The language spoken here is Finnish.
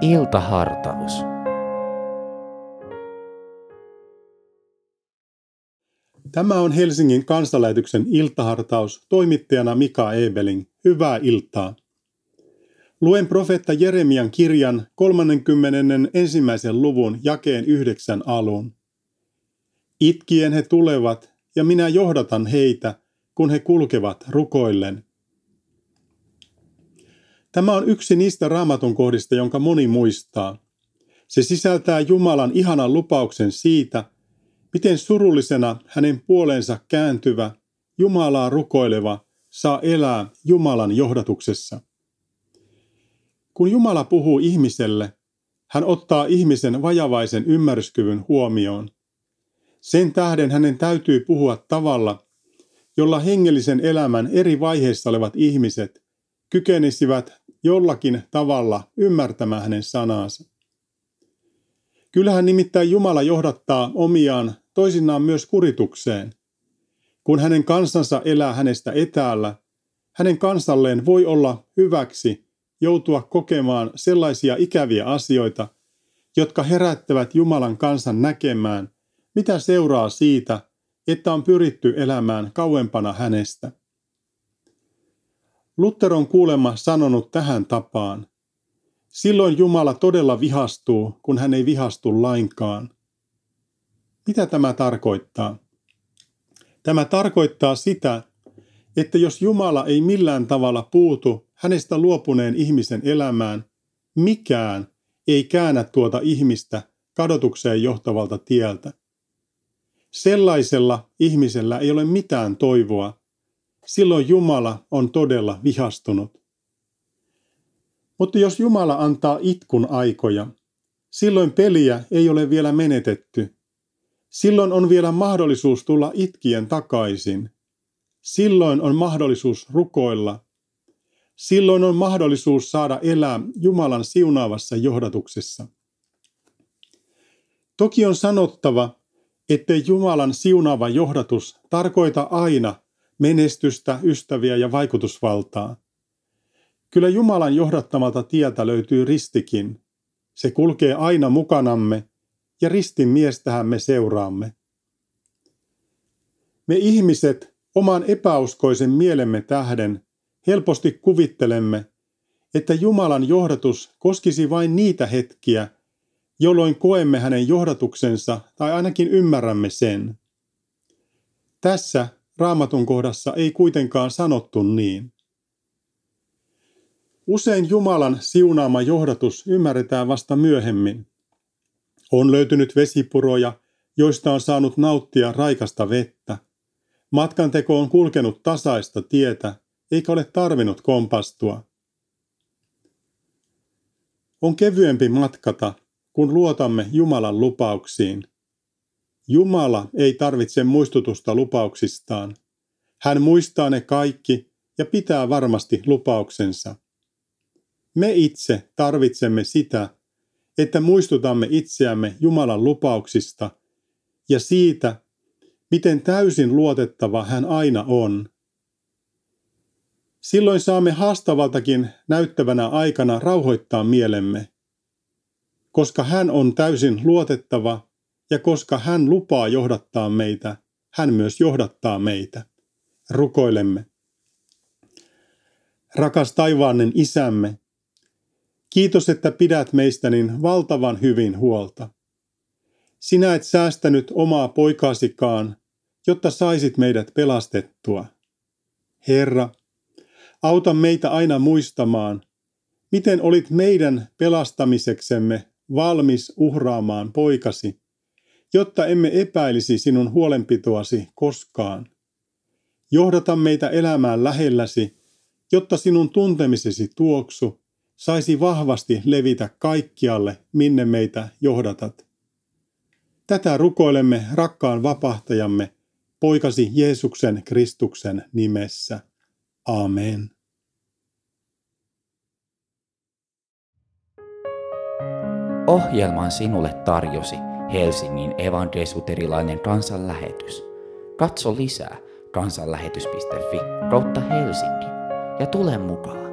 Iltahartaus. Tämä on Helsingin kansanlähetyksen iltahartaus toimittajana Mika Ebeling. Hyvää iltaa. Luen profeetta Jeremian kirjan 31. luvun jakeen yhdeksän alun. Itkien he tulevat, ja minä johdatan heitä, kun he kulkevat rukoillen. Tämä on yksi niistä raamatun kohdista, jonka moni muistaa. Se sisältää Jumalan ihanan lupauksen siitä, miten surullisena hänen puoleensa kääntyvä, Jumalaa rukoileva saa elää Jumalan johdatuksessa. Kun Jumala puhuu ihmiselle, hän ottaa ihmisen vajavaisen ymmärryskyvyn huomioon. Sen tähden hänen täytyy puhua tavalla, jolla hengellisen elämän eri vaiheissa olevat ihmiset kykenisivät jollakin tavalla ymmärtämään hänen sanansa. Kyllähän nimittäin Jumala johdattaa omiaan toisinaan myös kuritukseen. Kun hänen kansansa elää hänestä etäällä, hänen kansalleen voi olla hyväksi joutua kokemaan sellaisia ikäviä asioita, jotka herättävät Jumalan kansan näkemään, mitä seuraa siitä, että on pyritty elämään kauempana hänestä. Luther on kuulemma sanonut tähän tapaan. Silloin Jumala todella vihastuu, kun hän ei vihastu lainkaan. Mitä tämä tarkoittaa? Tämä tarkoittaa sitä, että jos Jumala ei millään tavalla puutu hänestä luopuneen ihmisen elämään, mikään ei käännä tuota ihmistä kadotukseen johtavalta tieltä. Sellaisella ihmisellä ei ole mitään toivoa, silloin Jumala on todella vihastunut. Mutta jos Jumala antaa itkun aikoja, silloin peliä ei ole vielä menetetty. Silloin on vielä mahdollisuus tulla itkien takaisin. Silloin on mahdollisuus rukoilla. Silloin on mahdollisuus saada elää Jumalan siunaavassa johdatuksessa. Toki on sanottava, ettei Jumalan siunaava johdatus tarkoita aina menestystä, ystäviä ja vaikutusvaltaa. Kyllä Jumalan johdattamalta tieltä löytyy ristikin. Se kulkee aina mukanamme ja ristin miestähän me seuraamme. Me ihmiset oman epäuskoisen mielemme tähden helposti kuvittelemme, että Jumalan johdatus koskisi vain niitä hetkiä, jolloin koemme hänen johdatuksensa tai ainakin ymmärrämme sen. Tässä raamatun kohdassa ei kuitenkaan sanottu niin. Usein Jumalan siunaama johdatus ymmärretään vasta myöhemmin. On löytynyt vesipuroja, joista on saanut nauttia raikasta vettä. Matkanteko on kulkenut tasaista tietä, eikä ole tarvinnut kompastua. On kevyempi matkata, kun luotamme Jumalan lupauksiin – Jumala ei tarvitse muistutusta lupauksistaan. Hän muistaa ne kaikki ja pitää varmasti lupauksensa. Me itse tarvitsemme sitä, että muistutamme itseämme Jumalan lupauksista ja siitä, miten täysin luotettava hän aina on. Silloin saamme haastavaltakin näyttävänä aikana rauhoittaa mielemme. Koska hän on täysin luotettava, ja koska hän lupaa johdattaa meitä, hän myös johdattaa meitä. Rukoilemme. Rakas taivaannen isämme, kiitos, että pidät meistä niin valtavan hyvin huolta. Sinä et säästänyt omaa poikaasikaan, jotta saisit meidät pelastettua. Herra, auta meitä aina muistamaan, miten olit meidän pelastamiseksemme valmis uhraamaan poikasi jotta emme epäilisi sinun huolenpitoasi koskaan. Johdata meitä elämään lähelläsi, jotta sinun tuntemisesi tuoksu saisi vahvasti levitä kaikkialle, minne meitä johdatat. Tätä rukoilemme rakkaan vapahtajamme, poikasi Jeesuksen Kristuksen nimessä. Amen. Ohjelman sinulle tarjosi Helsingin evankelisuterilainen kansanlähetys. Katso lisää kansanlähetys.fi kautta Helsinki ja tule mukaan.